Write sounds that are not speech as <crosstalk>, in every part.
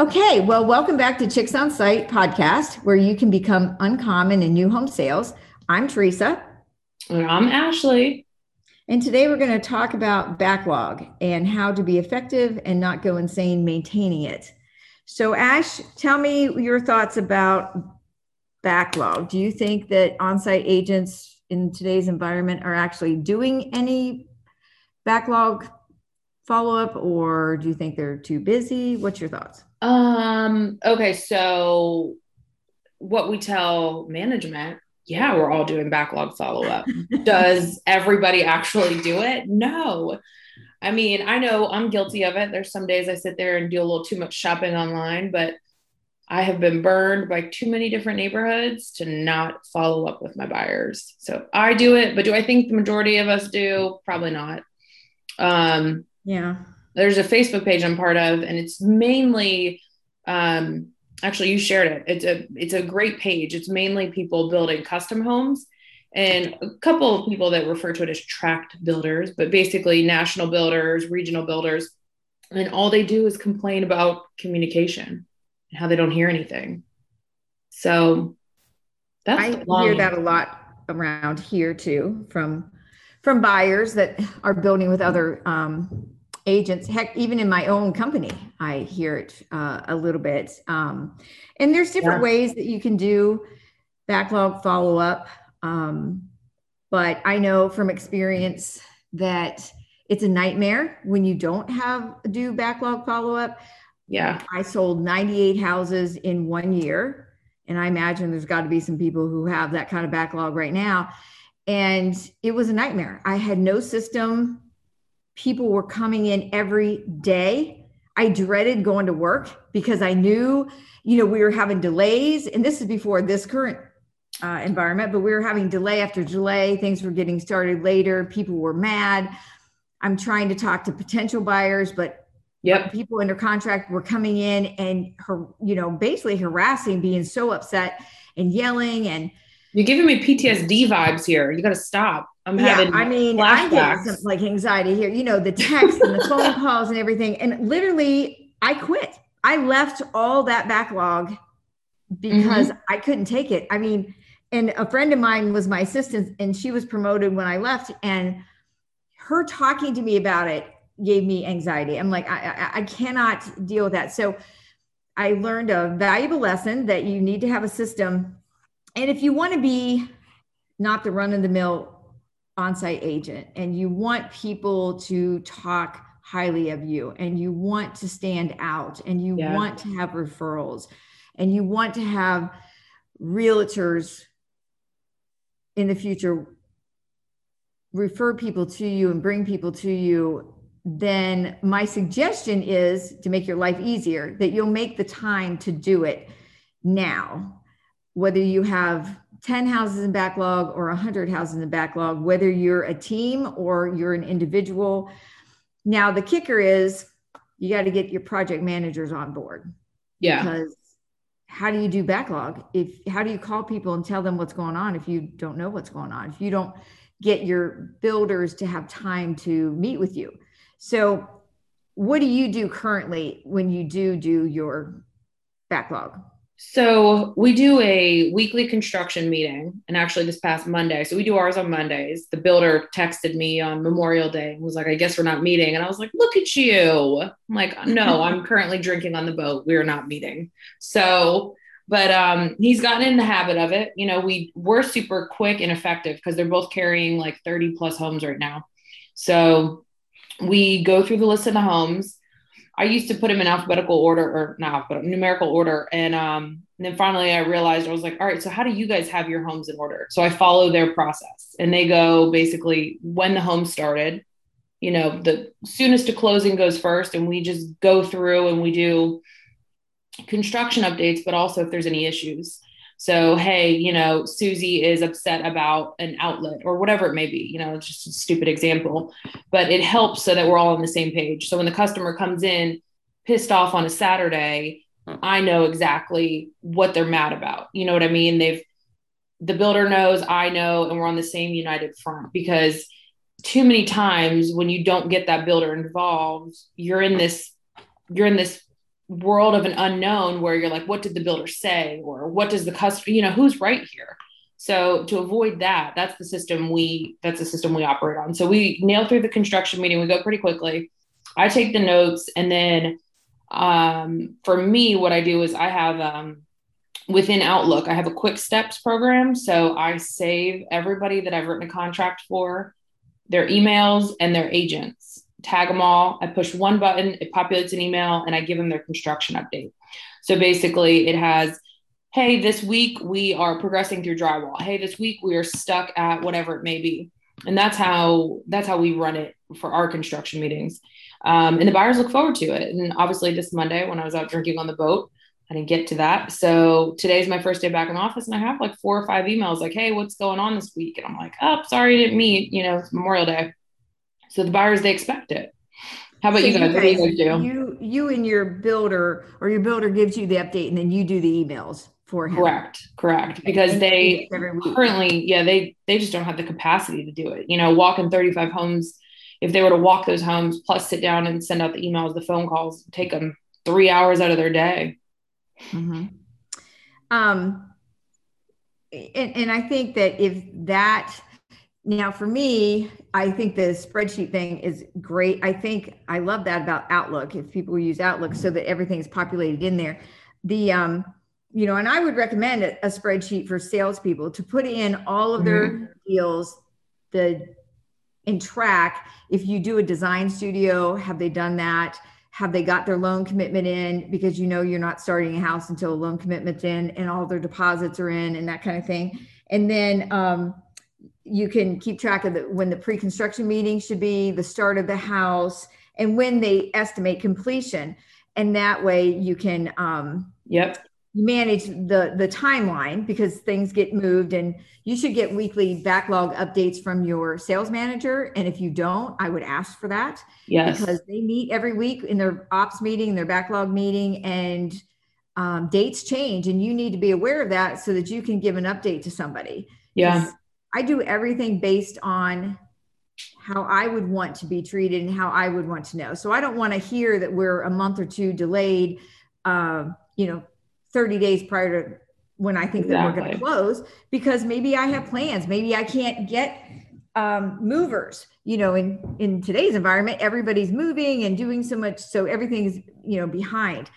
Okay, well, welcome back to Chicks on Site podcast, where you can become uncommon in new home sales. I'm Teresa. And I'm Ashley. And today we're going to talk about backlog and how to be effective and not go insane maintaining it. So, Ash, tell me your thoughts about backlog. Do you think that on site agents in today's environment are actually doing any backlog follow up, or do you think they're too busy? What's your thoughts? Um, okay, so what we tell management, yeah, we're all doing backlog follow up. <laughs> Does everybody actually do it? No. I mean, I know I'm guilty of it. There's some days I sit there and do a little too much shopping online, but I have been burned by too many different neighborhoods to not follow up with my buyers. So I do it, but do I think the majority of us do? Probably not. Um, yeah there's a Facebook page I'm part of, and it's mainly um, actually you shared it. It's a it's a great page. It's mainly people building custom homes and a couple of people that refer to it as tract builders, but basically national builders, regional builders, and all they do is complain about communication and how they don't hear anything. So that's I hear that a lot around here too from from buyers that are building with other um, agents heck even in my own company i hear it uh, a little bit. Um, and there's different yeah. ways that you can do backlog follow up um, but i know from experience that it's a nightmare when you don't have do backlog follow up yeah. I sold 98 houses in one year and i imagine there's got to be some people who have that kind of backlog right now. And it was a nightmare. I had no system people were coming in every day. I dreaded going to work because I knew, you know, we were having delays. And this is before this current uh, environment, but we were having delay after delay. Things were getting started later. People were mad. I'm trying to talk to potential buyers, but yep. people under contract were coming in and her, you know, basically harassing, being so upset and yelling. And you're giving me PTSD vibes here. You got to stop. I'm yeah, having I mean, flashbacks. I get some like anxiety here, you know, the texts and the <laughs> phone calls and everything. And literally, I quit. I left all that backlog because mm-hmm. I couldn't take it. I mean, and a friend of mine was my assistant and she was promoted when I left. And her talking to me about it gave me anxiety. I'm like, I, I, I cannot deal with that. So I learned a valuable lesson that you need to have a system. And if you want to be not the run of the mill on-site agent and you want people to talk highly of you and you want to stand out and you yeah. want to have referrals and you want to have realtors in the future refer people to you and bring people to you then my suggestion is to make your life easier that you'll make the time to do it now whether you have 10 houses in backlog or 100 houses in backlog, whether you're a team or you're an individual. Now, the kicker is you got to get your project managers on board. Yeah. Because how do you do backlog? If how do you call people and tell them what's going on if you don't know what's going on? If you don't get your builders to have time to meet with you. So, what do you do currently when you do do your backlog? So we do a weekly construction meeting, and actually this past Monday. So we do ours on Mondays. The builder texted me on Memorial Day and was like, "I guess we're not meeting," and I was like, "Look at you!" I'm like, "No, <laughs> I'm currently drinking on the boat. We are not meeting." So, but um, he's gotten in the habit of it. You know, we we're super quick and effective because they're both carrying like 30 plus homes right now. So we go through the list of the homes I used to put them in alphabetical order or not but numerical order. And, um, and then finally I realized I was like, all right, so how do you guys have your homes in order? So I follow their process and they go basically when the home started, you know, the soonest to closing goes first. And we just go through and we do construction updates, but also if there's any issues. So, hey, you know, Susie is upset about an outlet or whatever it may be. You know, it's just a stupid example, but it helps so that we're all on the same page. So when the customer comes in pissed off on a Saturday, I know exactly what they're mad about. You know what I mean? They've, the builder knows, I know, and we're on the same united front because too many times when you don't get that builder involved, you're in this, you're in this world of an unknown where you're like, what did the builder say? Or what does the customer, you know, who's right here? So to avoid that, that's the system we that's the system we operate on. So we nail through the construction meeting, we go pretty quickly. I take the notes and then um, for me, what I do is I have um, within Outlook, I have a quick steps program. So I save everybody that I've written a contract for, their emails and their agents, tag them all. I push one button, it populates an email, and I give them their construction update. So basically, it has, hey, this week we are progressing through drywall. Hey, this week we are stuck at whatever it may be. And that's how that's how we run it for our construction meetings. Um, and the buyers look forward to it. And obviously, this Monday when I was out drinking on the boat, I didn't get to that. So today's my first day back in the office, and I have like four or five emails like, "Hey, what's going on this week?" And I'm like, "Oh, sorry, I didn't meet. You know, Memorial Day." So the buyers they expect it. How about so you guys? What do you guys do? You you and your builder or your builder gives you the update, and then you do the emails for him. Correct, correct. Because they currently, yeah, they they just don't have the capacity to do it. You know, walking 35 homes. If they were to walk those homes plus sit down and send out the emails, the phone calls, take them three hours out of their day. Mm-hmm. Um, and, and I think that if that now for me, I think the spreadsheet thing is great. I think I love that about Outlook. If people use Outlook so that everything is populated in there, the um, you know, and I would recommend a, a spreadsheet for salespeople to put in all of their mm-hmm. deals, the and track. If you do a design studio, have they done that? have they got their loan commitment in because you know you're not starting a house until a loan commitment's in and all their deposits are in and that kind of thing and then um, you can keep track of the, when the pre-construction meeting should be the start of the house and when they estimate completion. And that way you can um, yep. manage the the timeline because things get moved and you should get weekly backlog updates from your sales manager. And if you don't i would ask for that. Yes. Because they meet every week in their ops meeting their backlog meeting and um, dates change. And you need to be aware of that so that you can give an update to somebody. Yeah i do everything based on how i would want to be treated and how i would want to know so i don't want to hear that we're a month or two delayed uh, you know 30 days prior to when I think exactly. that we're going to close because maybe I have plans. Maybe I can't get um, movers. You know, in in today's environment, everybody's moving and doing so much, so everything's you know behind.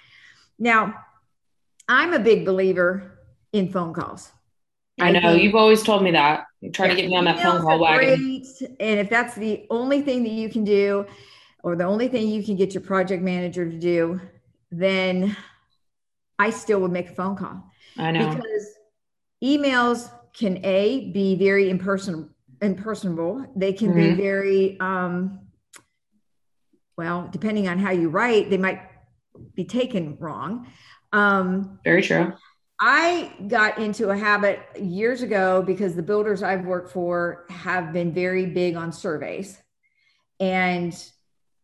Now, I'm a big believer in phone calls. I know I you've always told me that. Trying yeah, to get me on that phone call wagon. Great. And if that's the only thing that you can do, or the only thing you can get your project manager to do, then I still would make a phone call. I know. Because emails can A, be very impersonal, impersonable. They can mm-hmm. be very, um, well, depending on how you write, they might be taken wrong. Um, very true. I got into a habit years ago because the builders I've worked for have been very big on surveys. And,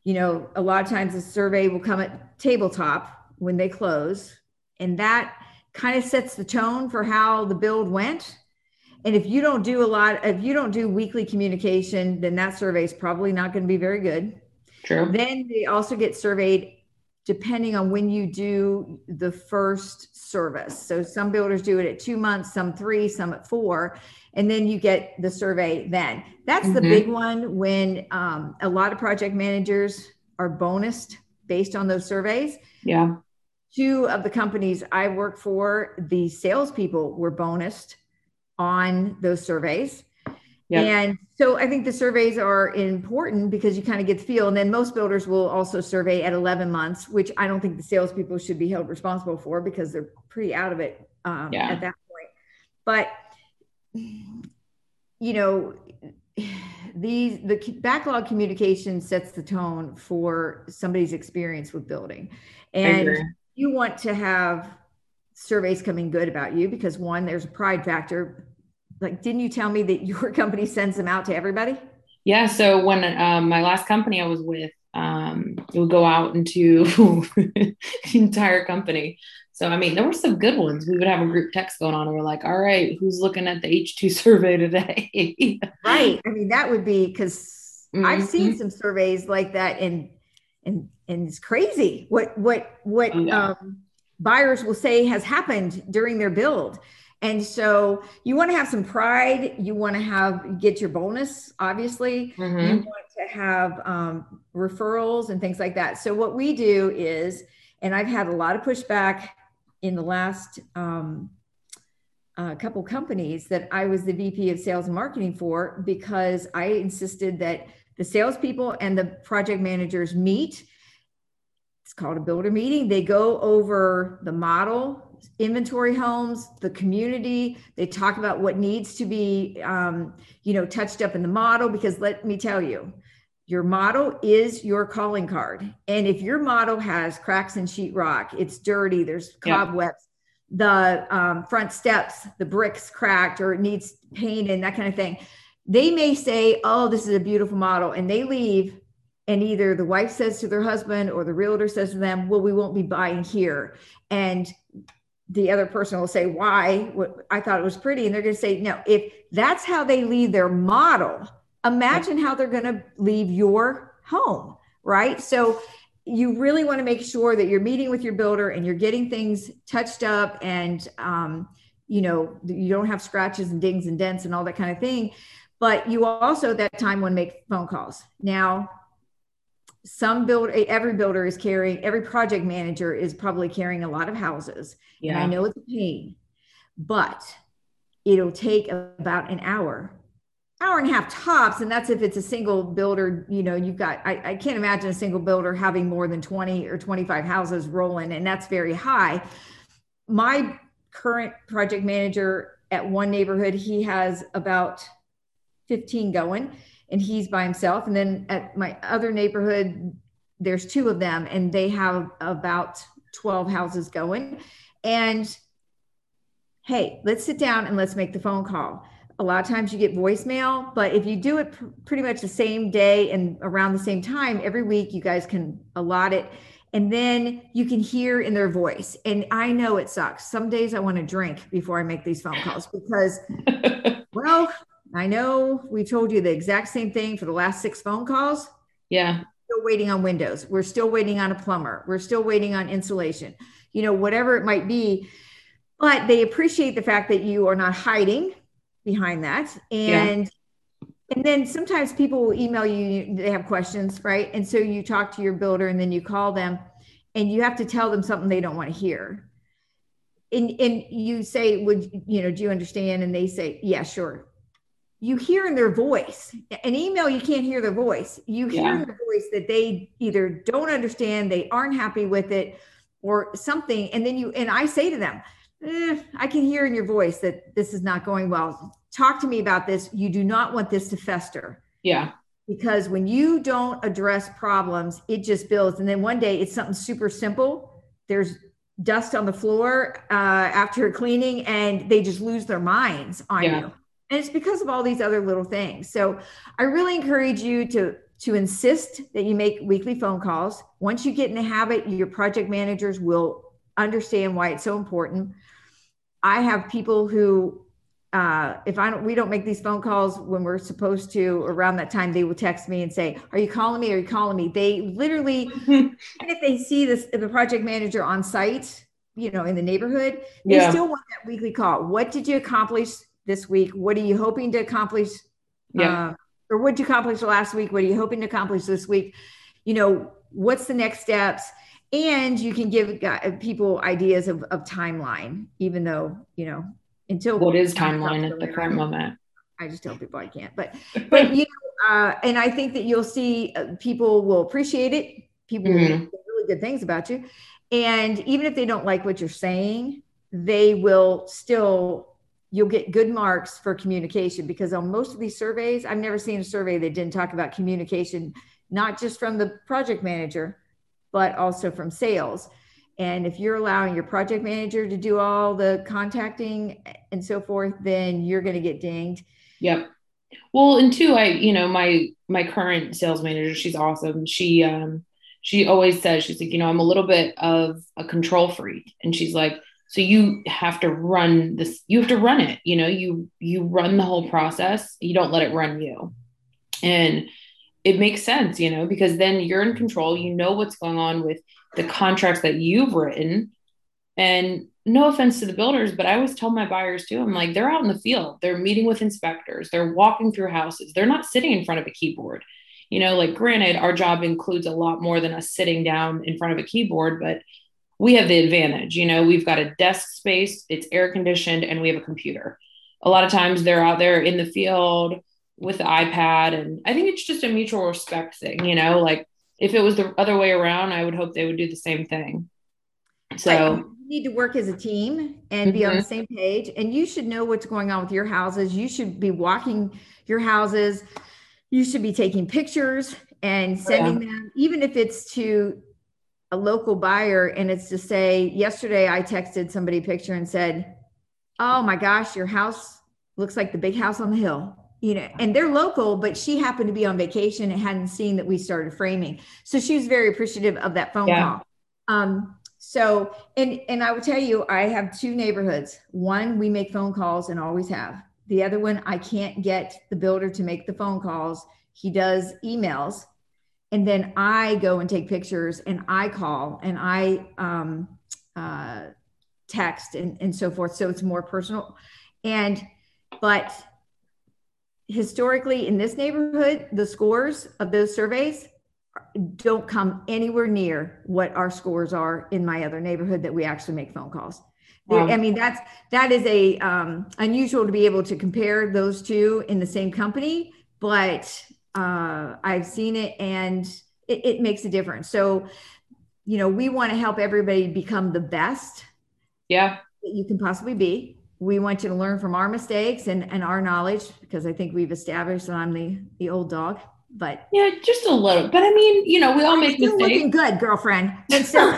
you know, a lot of times the survey will come at tabletop when they close. And that kind of sets the tone for how the build went. And if you don't do a lot if you don't do weekly communication then that survey is probably not going to be very good. True. Then they also get surveyed depending on when you do the first service so some builders do it at two months some three some at four and then you get the survey then that's mm-hmm. the big one when um, a lot of project managers are bonused based on those surveys yeah two of the companies I work for, the salespeople were bonused on those surveys. Yep. And so I think the surveys are important because you kind of get the feel. And then most builders will also survey at 11 months, which I don't think the salespeople should be held responsible for because they're pretty out of it um, yeah. at that point. But, you know, these the backlog communication sets the tone for somebody's experience with building and you want to have surveys coming good about you because one, there's a pride factor. Like, didn't you tell me that your <laughs> company sends them out to everybody? Yeah. So when um, my last company I was with, um, it would go out into <laughs> the entire company. So I mean, there were some good ones. We would have a group text going on, and we're like, "All right, who's looking at the H two <laughs> survey today?" right. I mean, that would be because mm-hmm. I've seen some surveys like that and and and it's crazy what what what oh, yeah. um, buyers will say has happened during their build and so you want to have some pride you want to have get your bonus obviously mm-hmm. you want to have um, referrals and things like that so what we do is and i've had a lot of pushback in the last um, uh, couple companies that i was the vp of sales and marketing for because i insisted that the salespeople and the project managers meet. It's called a builder meeting. They go over the model, inventory homes, the community. They talk about what needs to be, um, you know, touched up in the model. Because let me tell you, your model is your calling card. And if your model has cracks in sheetrock, it's dirty, there's cobwebs, the um, front steps, the bricks cracked, or it needs paint and that kind of thing they may say, Oh, this is a beautiful model, and they leave. And either the wife says to their husband or the realtor says to them, Well, we won't be buying here. And the other person will say, Why? I thought it was pretty. And they're going to say, No, if that's how they leave their model, imagine how they're going to leave your home, right? So you really want to make sure that you're meeting with your builder and you're getting things touched up and, um, you know, you don't have scratches and dings and dents and all that kind of thing but you also at that time want to make phone calls. Now, some build eh, every builder is carrying every project manager is probably carrying a lot of houses. Yeah. And I know it's a pain, but it'll take about an hour hour and a half tops and that's if it's a single builder you know you've got I, I, can't imagine a single builder having more than 20 or 25 houses rolling and that's very high my current project manager at one neighborhood he has about 15 going and he's by himself. And then at my other neighborhood, there's two of them and they have about 12 houses going. And hey, let's sit down and let's make the phone call. A lot of times you get voicemail, but if you do it pr- pretty much the same day and around the same time every week, you guys can allot it. And then you can hear in their voice. And I know it sucks. Some days I want to drink before I make these phone calls because, <laughs> well, I know we told you the exact same thing for the last six phone calls. Yeah. Still waiting on windows. We're still waiting on a plumber. We're still waiting on insulation, you know, whatever it might be. But they appreciate the fact that you are not hiding behind that. And yeah. and then sometimes people will email you, they have questions, right? And so you talk to your builder and then you call them and you have to tell them something they don't want to hear. And, and you say, would you know, do you understand? And they say, yeah, sure you hear in their voice an email you can't hear their voice. You hear yeah. in their voice that they either don't understand they aren't happy with it or something and then you and i say to them eh, i can hear in your voice that this is not going well. Talk to me about this. You do not want this to fester. Yeah. Because when you don't address problems it just builds and then one day it's something super simple. There's dust on the floor uh, after cleaning and they just lose their minds on yeah. you and it's because of all these other little things so i really encourage you to to insist that you make weekly phone calls once you get in the habit your project managers will understand why it's so important i have people who uh, if I don't, we don't make these phone calls when we're supposed to around that time, they will text me and say, are you calling me? Are you calling me? They literally, <laughs> and if they see this, the project manager on site, you know, in the neighborhood, they yeah. still want that weekly call. What did you accomplish this week? What are you hoping to accomplish? Yeah. Uh, or what did you accomplish last week? What are you hoping to accomplish this week? You know, what's the next steps? And you can give people ideas of, of timeline, even though, you know, until what is timeline at the current moment? I just tell people I can't, but, but, you know, uh, and I think that you'll see uh, people will appreciate it. People mm-hmm. will really good things about you. And even if they don't like what you're saying, they will still you'll get good marks for communication because on most of these surveys, I've never seen a survey that didn't talk about communication, not just from the project manager, but also from sales. And if you're allowing your project manager to do all the contacting and so forth, then you're going to get dinged. Yep. Well, and two, I, you know, my my current sales manager, she's awesome. She um she always says, she's like, you know, I'm a little bit of a control freak. And she's like, so you have to run this you have to run it you know you you run the whole process you don't let it run you and it makes sense, you know, because then you're in control. You know what's going on with the contracts that you've written. And no offense to the builders, but I always tell my buyers too, I'm like, they're out in the field, they're meeting with inspectors, they're walking through houses, they're not sitting in front of a keyboard. You know, like granted, our job includes a lot more than us sitting down in front of a keyboard, but we have the advantage. You know, we've got a desk space, it's air conditioned, and we have a computer. A lot of times they're out there in the field with the iPad. And I think it's just a mutual respect thing, you know, like if it was the other way around, I would hope they would do the same thing. So you need to work as a team and be mm-hmm. on the mm-hmm. same page. And you should know what's going on with your houses. You should be walking your houses. You should be taking pictures and sending yeah. them, even if it's to a local buyer and it's to say, yesterday I texted somebody a picture and said, Oh my gosh, your house looks like the big house on the hill you know, and they're local, but she happened to be on vacation and hadn't seen that we started framing. So she was very appreciative of that phone yeah. call. Um, so, and and I will tell you, I have two neighborhoods. One, we make phone calls and always have. The other one, I can't get the builder to make the phone calls. He does emails, and then I go and take pictures and I call and I um, uh, text and and so forth. So it's more personal. And but historically in this neighborhood, the scores of those surveys don't come anywhere near what our scores are in my other neighborhood that we actually make phone calls. Wow. I mean, that's that is a um, unusual to be able to compare those two in the same company, but uh, I've seen it and it, it makes a difference. So, you know, we want to help everybody become the best. Yeah. That you can possibly be we want you to learn from our mistakes and, and our knowledge because I think we've established that I'm the the old dog. But yeah, just a little. But I mean, you know, we all make mistakes. Looking good, girlfriend. And so <laughs> <laughs>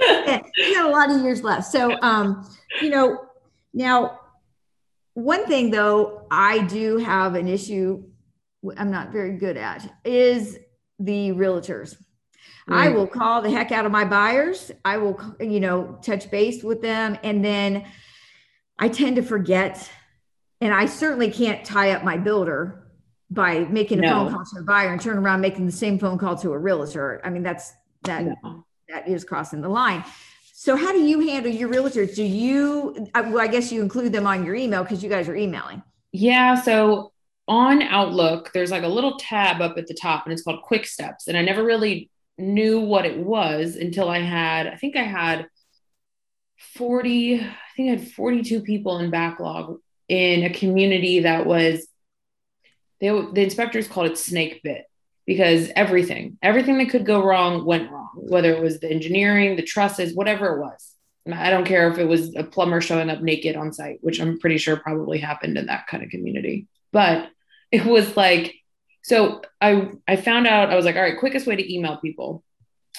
yeah, you got a lot of years left. So um, you know, now one thing though, I do have an issue I'm not very good at is the realtors. I will call the heck out of my buyers. I will, you know, touch base with them. And then I tend to forget. And I certainly can't tie up my builder by making a no. phone call to a buyer and turn around making the same phone call to a realtor. I mean, that's that no. that is crossing the line. So how do you handle your realtors? Do you uh, well, I guess you include them on your email because you guys are emailing. Yeah. So on Outlook, there's like a little tab up at the top and it's called quick steps. And I never really knew what it was until I had, I think I had 40, I think I had 42 people in backlog in a community that was, they, the inspectors called it snake bit because everything, everything that could go wrong went wrong, whether it was the engineering, the trusses, whatever it was. I don't care if it was a plumber showing up naked on site, which I'm pretty sure probably happened in that kind of community. But it was like so I I found out I was like, all right, quickest way to email people.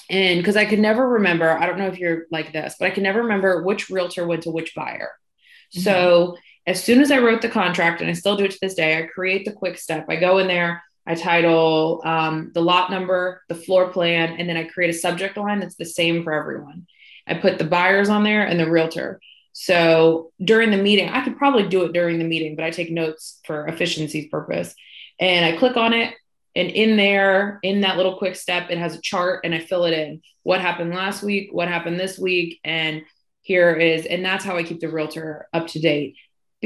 And because I could never remember, I don't know if you're like this, but I can never remember which realtor went to which buyer. Mm-hmm. So as soon as I wrote the contract, and I still do it to this day, I create the quick step. I go in there, I title um, the lot number, the floor plan, and then I create a subject line that's the same for everyone. I put the buyers on there and the realtor. So during the meeting, I could probably do it during the meeting, but I take notes for efficiency's purpose and I click on it. And in there, in that little quick step, it has a chart and I fill it in. What happened last week? What happened this week? And here is, and that's how I keep the realtor up to date.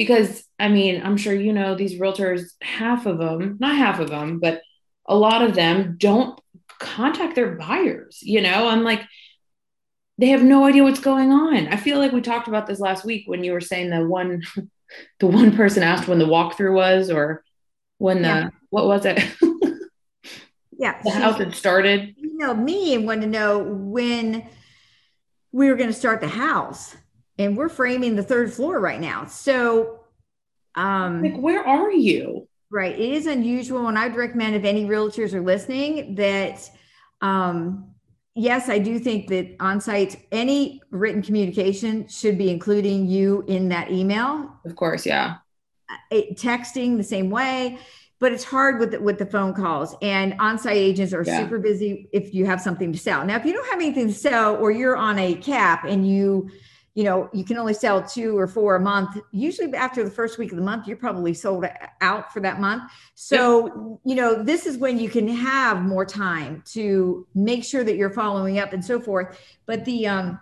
Because I mean, I'm sure you know these realtors, half of them, not half of them, but a lot of them don't contact their buyers. You know, I'm like, they have no idea what's going on. I feel like we talked about this last week when you were saying the one, <laughs> the one person asked when the walkthrough was, or when the yeah. what was it? yeah, <laughs> the house had started. You know, me and wanted to know when we were going to start the house, and we're framing the third floor right now. So, um, like, where are you? Right. It is unusual, and I'd recommend if any realtors are listening that, um, yes, I do think that on site, any written communication should be including you in that email. Of course, yeah texting the same way but it's hard with the, with the phone calls and on-site agents are yeah. super busy if you have something to sell now if you don't have anything to sell or you're on a cap and you you know, you can only sell two or four a month. Usually after the first week of the month, you're probably sold out for that month. So, yep. you know, this is when you can have more time to make sure that you're following up and so forth. But the, um,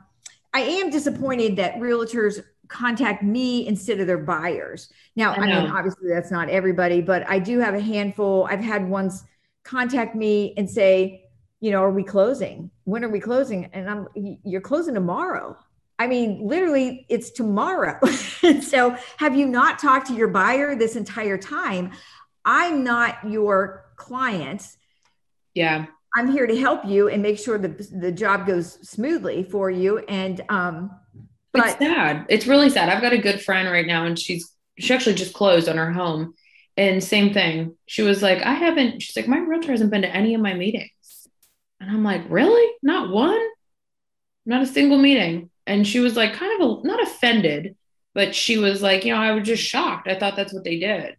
I am disappointed that realtors contact me instead of their buyers. Now, I, I mean, obviously that's not everybody, but I do have a handful. I've had ones contact me and say, you know, are we closing? When are we closing? And I'm, you're closing tomorrow. I mean, literally, it's tomorrow. <laughs> so, have you not talked to your buyer this entire time? I'm not your client. Yeah. I'm here to help you and make sure the the job goes smoothly for you. And um, but it's sad. It's really sad. I've got a good friend right now, and she's she actually just closed on her home, and same thing. She was like, I haven't. She's like, my realtor hasn't been to any of my meetings, and I'm like, really? Not one? Not a single meeting and she was like kind of a, not offended but she was like you know i was just shocked i thought that's what they did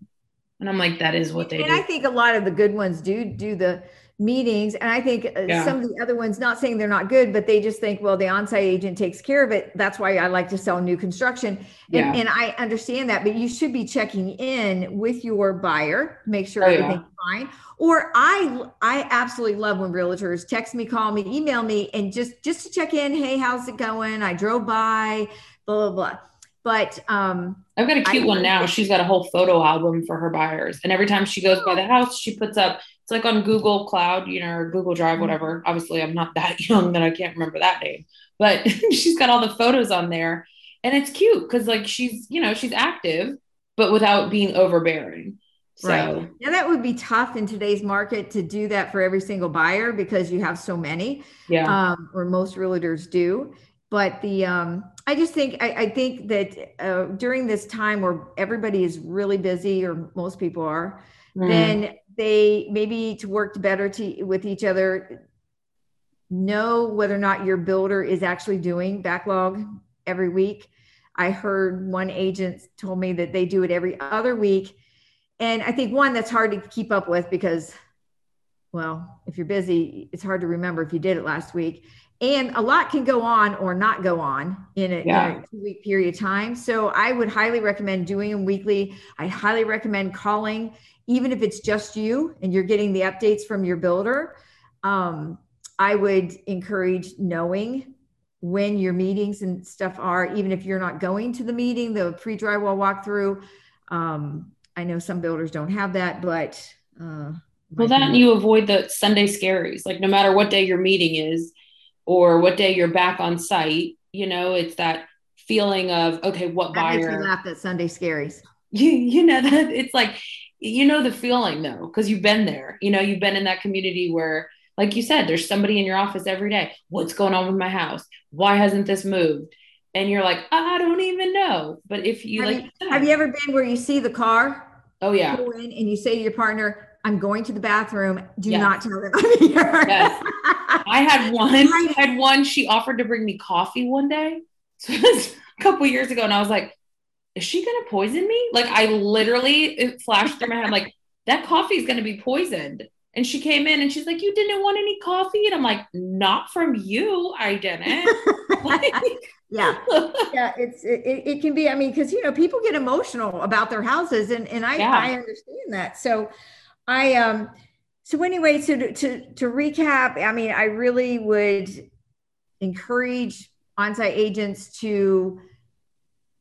and i'm like that is what they did. and do. i think a lot of the good ones do do the meetings and i think uh, yeah. some of the other ones not saying they're not good but they just think well the on-site agent takes care of it that's why i like to sell new construction and, yeah. and i understand that but you should be checking in with your buyer make sure oh, everything's yeah. fine or i i absolutely love when realtors text me call me email me and just just to check in hey how's it going i drove by blah blah blah but um I've got a cute I, one now. She's got a whole photo album for her buyers. And every time she goes by the house, she puts up it's like on Google Cloud, you know, or Google Drive, mm-hmm. whatever. Obviously, I'm not that <laughs> young that I can't remember that name, but <laughs> she's got all the photos on there. And it's cute because, like, she's, you know, she's active, but without being overbearing. So, right. Yeah, that would be tough in today's market to do that for every single buyer because you have so many. Yeah. Um, or most realtors do. But the, um, I just think, I, I think that uh, during this time where everybody is really busy, or most people are, mm. then they maybe to work better to, with each other know whether or not your builder is actually doing backlog every week. I heard one agent told me that they do it every other week. And i think one that's hard to keep up with because well if you're busy it's hard to remember if you did it last week and a lot can go on or not go on in a, yeah. in a two week period of time so i would highly recommend doing them weekly i highly recommend calling even if it's just you and you're getting the updates from your builder, um, I would encourage knowing when your meetings and stuff are, even if you're not going to the meeting, the pre drywall walkthrough. Um, I know some builders don't have that, but uh, well, that you avoid the Sunday scaries. Like no matter what day your meeting is, or what day you're back on site, you know, it's that feeling of okay, what that buyer? Makes me laugh at Sunday scaries. <laughs> You you know that it's like you know the feeling though because you've been there you know you've been in that community where like you said there's somebody in your office every day. What's going on with my house? Why hasn't this moved? And you're like i don't even know. But if you have like you, have you ever been where you see the car? Oh yeah. And you say to your partner I'm going to the bathroom. Do yes. not tell them I'm here. yes. <laughs> I had one. I had one. She offered to bring me coffee one day. <laughs> So a couple years ago, and I was like, is she going to poison me? Like I literally it flashed through my head. Like, that coffee is going to be poisoned. And she came in and she's like, you didn't want any coffee? And I'm like, not from you. I didn't. <laughs> yeah. Yeah. It's, it, it can be, I mean, cause you know, people get emotional about their houses and, and I, yeah. I understand that. So I, um, so anyway, so to, to, to recap, I mean, I really would encourage on-site agents to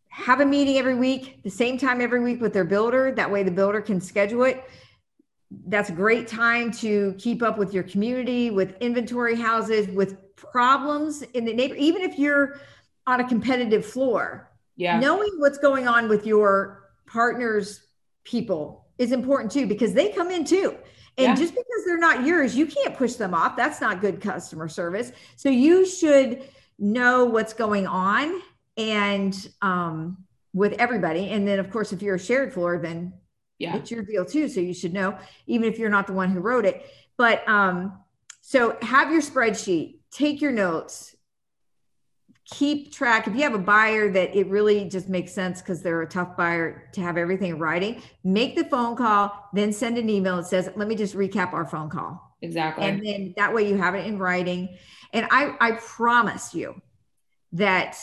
have a meeting every week, the same time every week with their builder. That way the builder can schedule it. That's a great time to keep up with your community, with inventory houses, with problems in the neighbor, even if you're on a competitive floor. Yeah. Knowing what's going on with your partner's people is important too, because they come in too. And yeah. just because they're not yours, you can't push them off. That's not good customer service. So you should know what's going on and um, with everybody. And then, of course, if you're a shared floor, then yeah, it's your deal too. So you should know, even if you're not the one who wrote it. But um, so have your spreadsheet, take your notes, keep track. If you have a buyer that it really just makes sense because they're a tough buyer to have everything in writing, make the phone call, then send an email that says, let me just recap our phone call. Exactly. And then that way you have it in writing. And I, I promise you that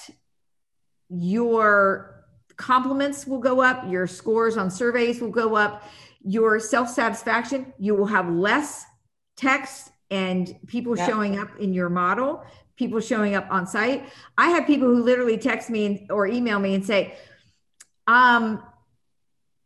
your compliments will go up, your scores on surveys will go up, your self satisfaction, you will have less text and people yeah. showing up in your model, people showing up on site. I have people who literally text me or email me and say, um,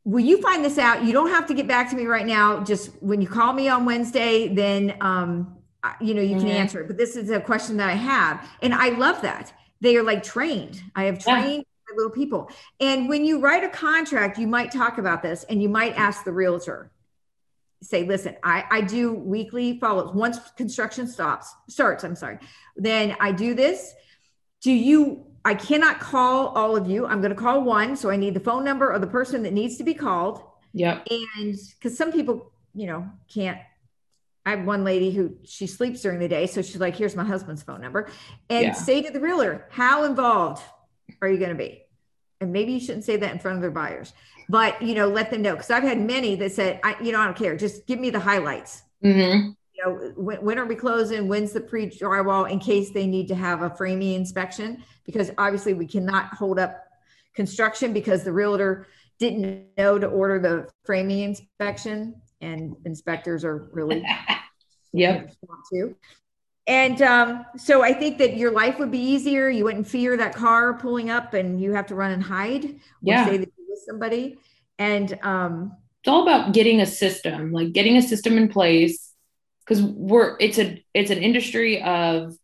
will you find this out? You don't have to get back to me right now. Just when you call me on Wednesday, then um, you know you can mm-hmm. answer it. But this is a question that I have, and I love that they are like trained. I have trained yeah. little people, and when you write a contract, you might talk about this, and you might ask the realtor. Say, listen, I, I do weekly follow-ups. Once construction stops, starts, I'm sorry, then I do this. Do you I cannot call all of you. I'm going to call one. So I need the phone number of the person that needs to be called. Yeah. And because some people, you know, can't. I have one lady who she sleeps during the day. So she's like, here's my husband's phone number. And yeah. say to the realtor, how involved are you going to be? And maybe you shouldn't say that in front of their buyers, but you know, let them know. Cause I've had many that said, I, you know, I don't care. Just give me the highlights. Mm-hmm you know, when, when, are we closing? When's the pre drywall in case they need to have a framing inspection? Because obviously we cannot hold up construction because the realtor didn't know to order the framing inspection and inspectors are really <laughs> yep too. And um, so I think that your life would be easier. You wouldn't fear that car pulling up and you have to run and hide. Yeah. Say that somebody. And um, it's all about getting a system, like getting a system in place because we're it's a it's an industry of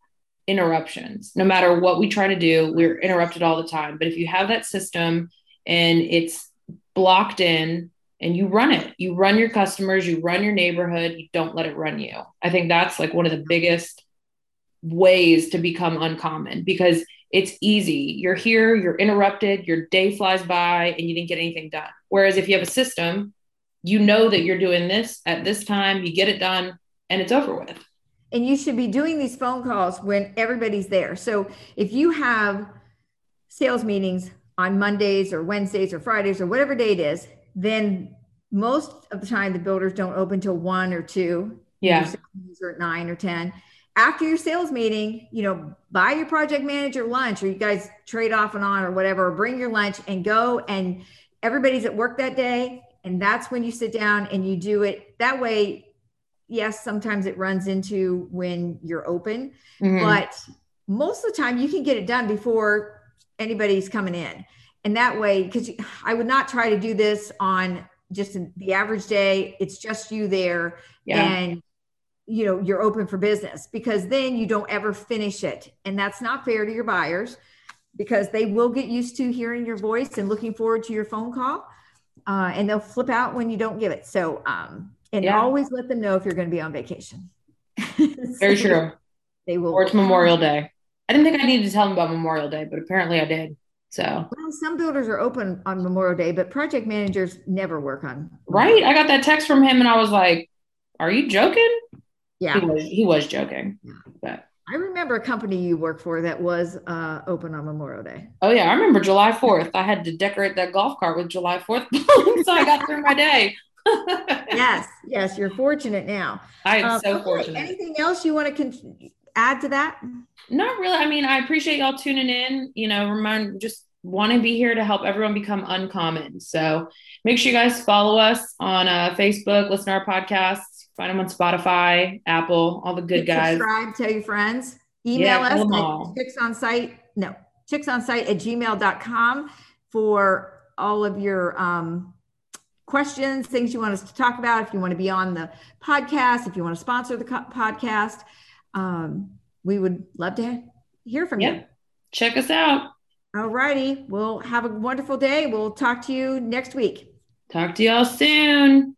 interruptions. No matter what we try to do we're interrupted all the time. But if you have that system and it's blocked in and you run it you run your customers you run your neighborhood you don't let it run you. I think that's like one of the biggest ways to become uncommon because it's easy you're here you're interrupted your day flies by and you didn't get anything done whereas if you have a system you know that you're doing this at this time you get it done and it's over with. And you should be doing these phone calls when everybody's there. So if you have sales meetings on Mondays or Wednesdays or Fridays or whatever day it is, then most of the time the builders don't open till one or two. Yeah. Or at nine or 10. After your sales meeting, you know, buy your project manager lunch or you guys trade off and on or whatever, or bring your lunch and go and everybody's at work that day. And that's when you sit down and you do it. That way yes, sometimes it runs into when you're open, mm-hmm. but most of the time you can get it done before anybody's coming in. And that way, because I would not try to do this on just the average day, it's just you there yeah. and you know you're open for business because then you don't ever finish it and that's not fair to your buyers because they will get used to hearing your voice and looking forward to your phone call uh, and they'll flip out when you don't give it so um, and yeah. always let them know if you're going to be on vacation. <laughs> Very true. They will. Or it's Memorial Day. I didn't think I needed to tell them about Memorial Day, but apparently I did. So, well, some builders are open on Memorial Day, but project managers never work on. Right. I got that text from him and I was like, are you joking? Yeah. He was, he was joking. Yeah. But I remember a company you worked for that was uh, open on Memorial Day. Oh, yeah. I remember July 4th. I had to decorate that golf cart with July 4th. so I got through my day. <laughs> yes, yes, you're fortunate now. I am um, so okay. fortunate. Anything else you want to con- add to that? Not really. I mean, I appreciate y'all tuning in. You know, remind just want to be here to help everyone become uncommon. So make sure you guys follow us on uh, Facebook, listen to our podcasts, find them on Spotify, Apple, all the good guys. Subscribe, tell your friends, email yeah, us at chicks on site. No, chicks on site at gmail.com for all of your um, questions, things you want us to talk about, if you want to be on the podcast, if you want to sponsor the co- podcast, um, we would love to hear from yep. you. Check us out. All righty. We'll have a wonderful day. We'll talk to you next week. Talk to y'all soon.